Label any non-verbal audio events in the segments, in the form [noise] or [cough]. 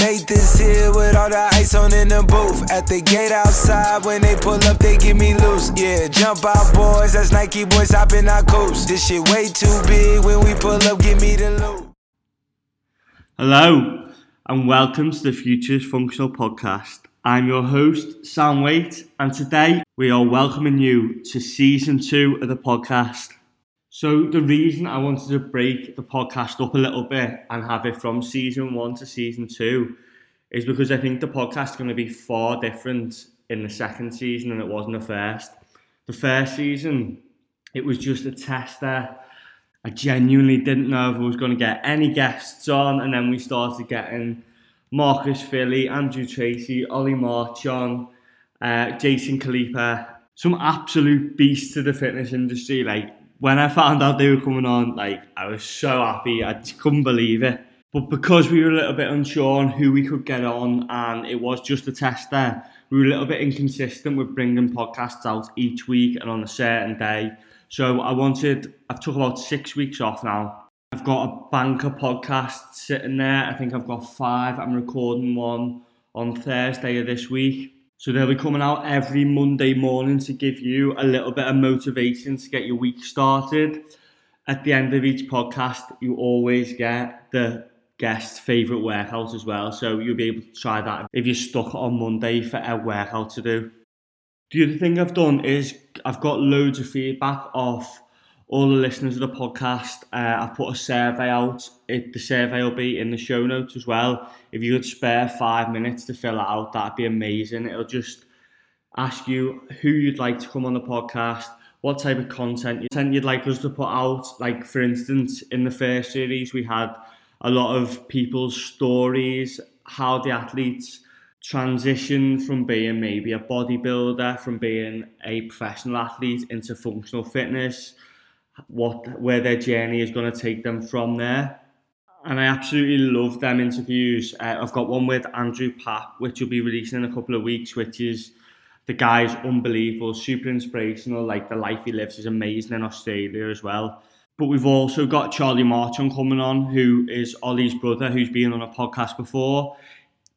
Made this here with all the ice on in the booth. At the gate outside, when they pull up, they give me loose. Yeah, jump out, boys. That's Nike boys hopping our coast. This shit way too big. When we pull up, give me the loot. Hello, and welcome to the Futures Functional Podcast. I'm your host, Sam Waite, and today we are welcoming you to season two of the podcast. So, the reason I wanted to break the podcast up a little bit and have it from season one to season two is because I think the podcast is going to be far different in the second season than it was in the first. The first season, it was just a tester. I genuinely didn't know if I was going to get any guests on, and then we started getting Marcus Filly, Andrew Tracy, Ollie March on, uh, Jason Khalipa, some absolute beasts of the fitness industry. Like when I found out they were coming on, like I was so happy, I couldn't believe it. But because we were a little bit unsure on who we could get on, and it was just a test there, we were a little bit inconsistent with bringing podcasts out each week and on a certain day. So I wanted, I've took about six weeks off now I've got a banker podcast sitting there. I think I've got five. I'm recording one on Thursday of this week. So they'll be coming out every Monday morning to give you a little bit of motivation to get your week started. At the end of each podcast, you always get the guest's favourite workout as well. So you'll be able to try that if you're stuck on Monday for a workout to do. The other thing I've done is I've got loads of feedback off all the listeners of the podcast, uh, I've put a survey out. It, the survey will be in the show notes as well. If you could spare five minutes to fill it out, that'd be amazing. It'll just ask you who you'd like to come on the podcast, what type of content you'd like us to put out. Like, for instance, in the first series, we had a lot of people's stories, how the athletes transition from being maybe a bodybuilder, from being a professional athlete into functional fitness what where their journey is going to take them from there. And I absolutely love them interviews. Uh, I've got one with Andrew Papp, which will be releasing in a couple of weeks, which is the guy's unbelievable, super inspirational. Like the life he lives is amazing in Australia as well. But we've also got Charlie Marchon coming on, who is Ollie's brother, who's been on a podcast before.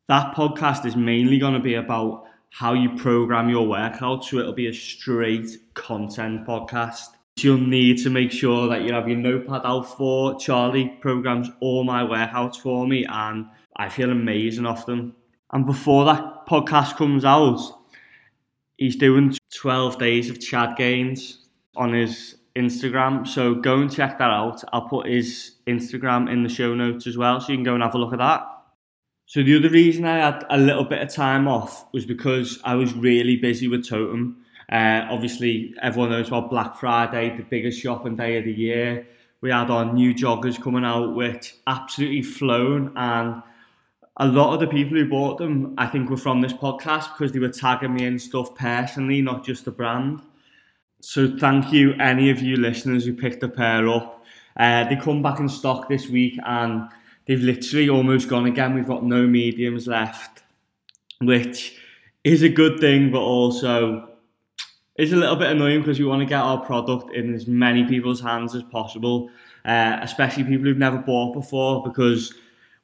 That podcast is mainly going to be about how you program your workout, so it'll be a straight content podcast you'll need to make sure that you have your notepad out for. Charlie programs all my workouts for me, and I feel amazing off them. And before that podcast comes out, he's doing 12 days of Chad gains on his Instagram. So go and check that out. I'll put his Instagram in the show notes as well, so you can go and have a look at that. So the other reason I had a little bit of time off was because I was really busy with Totum. Uh, obviously, everyone knows about Black Friday, the biggest shopping day of the year. We had our new joggers coming out, which absolutely flown. And a lot of the people who bought them, I think, were from this podcast because they were tagging me in stuff personally, not just the brand. So thank you, any of you listeners who picked a pair up. Uh, they come back in stock this week and they've literally almost gone again. We've got no mediums left, which is a good thing, but also it's a little bit annoying because we want to get our product in as many people's hands as possible, uh, especially people who've never bought before, because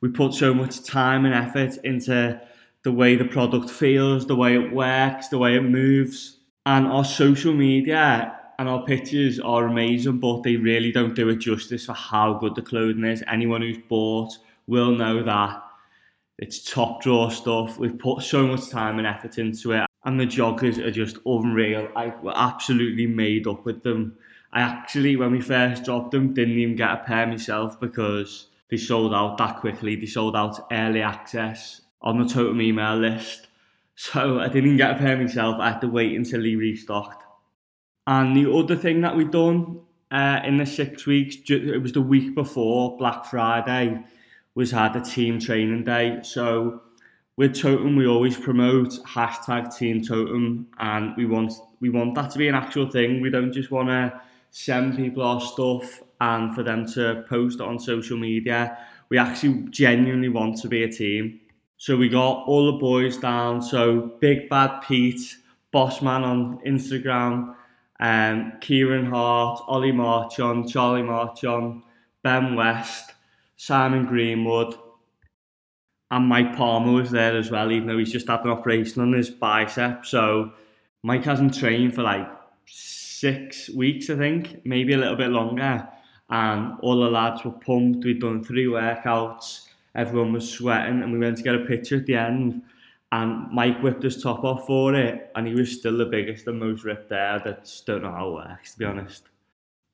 we put so much time and effort into the way the product feels, the way it works, the way it moves. And our social media and our pictures are amazing, but they really don't do it justice for how good the clothing is. Anyone who's bought will know that it's top drawer stuff. We've put so much time and effort into it and the joggers are just unreal. I were absolutely made up with them. I actually, when we first dropped them, didn't even get a pair myself because they sold out that quickly. They sold out early access on the Totum email list. [laughs] So I didn't get a pair myself. I had to wait until he restocked. And the other thing that we've done uh, in the six weeks, it was the week before Black Friday, was had a team training day. So with Totum, we always promote hashtag Team Totum, and we want we want that to be an actual thing. We don't just want to send people our stuff and for them to post it on social media. We actually genuinely want to be a team. So we got all the boys down. So Big Bad Pete, Bossman on Instagram, um, Kieran Hart, Ollie Marchon, Charlie Marchon, Ben West, Simon Greenwood, and Mike Palmer was there as well, even though he's just had an operation on his bicep. So Mike hasn't trained for like six weeks, I think, maybe a little bit longer. And all the lads were pumped. We'd done three workouts. Everyone was sweating, and we went to get a picture at the end. And Mike whipped his top off for it, and he was still the biggest and most ripped there. I just don't know how it works, to be honest.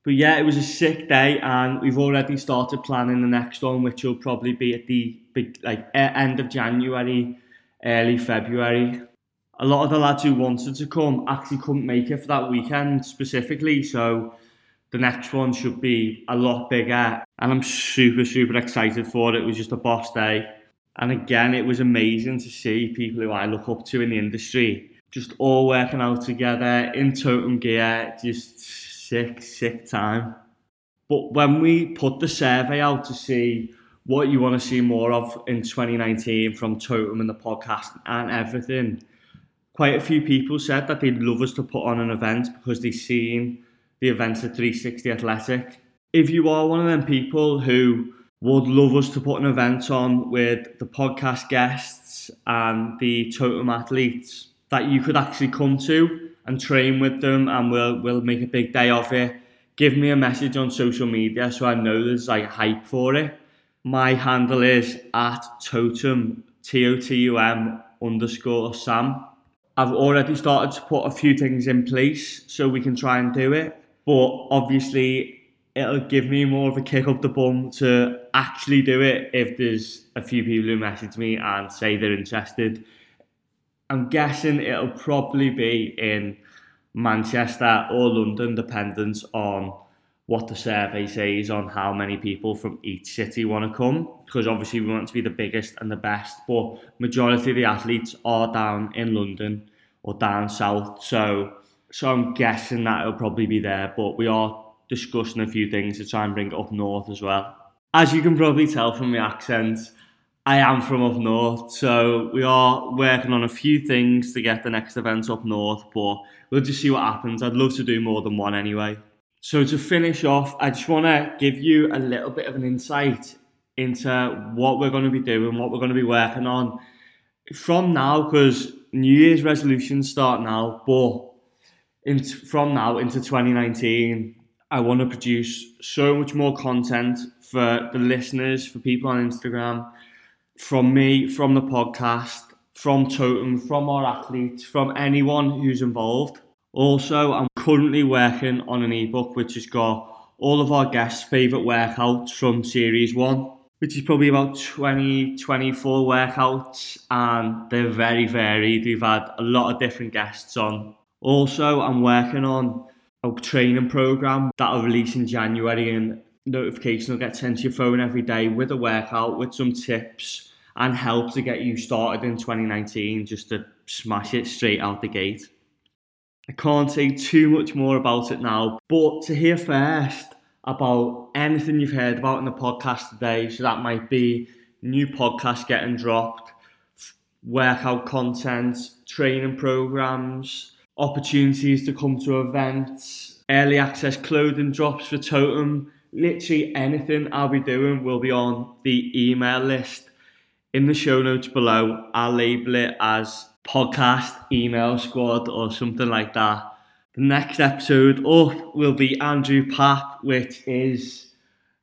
But yeah, it was a sick day, and we've already started planning the next one, which will probably be at the big, like end of January, early February. A lot of the lads who wanted to come actually couldn't make it for that weekend specifically, so the next one should be a lot bigger, and I'm super, super excited for it. It was just a boss day, and again, it was amazing to see people who I look up to in the industry just all working out together in totum gear, just sick, sick time. But when we put the survey out to see what you want to see more of in 2019 from Totum and the podcast and everything, quite a few people said that they'd love us to put on an event because they've seen the events at 360 Athletic. If you are one of them people who would love us to put an event on with the podcast guests and the Totum athletes that you could actually come to, and train with them and we'll we'll make a big day of it. Give me a message on social media so I know there's like hype for it. My handle is at totum T O T U M underscore Sam. I've already started to put a few things in place so we can try and do it. But obviously it'll give me more of a kick up the bum to actually do it if there's a few people who message me and say they're interested. I'm guessing it'll probably be in Manchester or London, dependent on what the survey says on how many people from each city want to come. Because obviously we want to be the biggest and the best, but majority of the athletes are down in London or down south. So, so I'm guessing that it'll probably be there. But we are discussing a few things to try and bring it up north as well. As you can probably tell from the accent, I am from up north, so we are working on a few things to get the next event up north, but we'll just see what happens. I'd love to do more than one anyway. So to finish off, I just want to give you a little bit of an insight into what we're going to be doing, what we're going to be working on from now, because New Year's resolutions start now, but in, from now into 2019, I want to produce so much more content for the listeners, for people on Instagram, from me, from the podcast, from Totum, from our athletes, from anyone who's involved. Also, I'm currently working on an ebook which has got all of our guests' favourite workouts from Series 1, which is probably about 20, 24 workouts, and they're very varied. We've had a lot of different guests on. Also, I'm working on a training program that'll release in January, and notification will get sent to your phone every day with a workout, with some tips and help to get you started in 2019 just to smash it straight out the gate. I can't say too much more about it now, but to hear first about anything you've heard about in the podcast today, so that might be new podcasts getting dropped, workout content, training programs, opportunities to come to events, early access clothing drops for Totum, literally anything I'll be doing will be on the email list in the show notes below, I'll label it as podcast email squad or something like that. The next episode up will be Andrew Papp, which is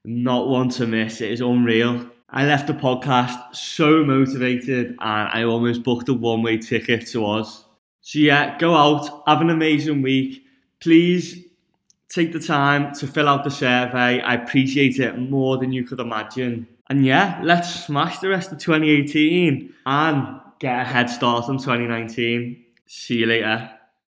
not one to miss. It is unreal. I left the podcast so motivated and I almost booked a one way ticket to us. So, yeah, go out, have an amazing week. Please take the time to fill out the survey. I appreciate it more than you could imagine. And yeah, let's smash the rest of 2018 and get a head start on 2019. See you later.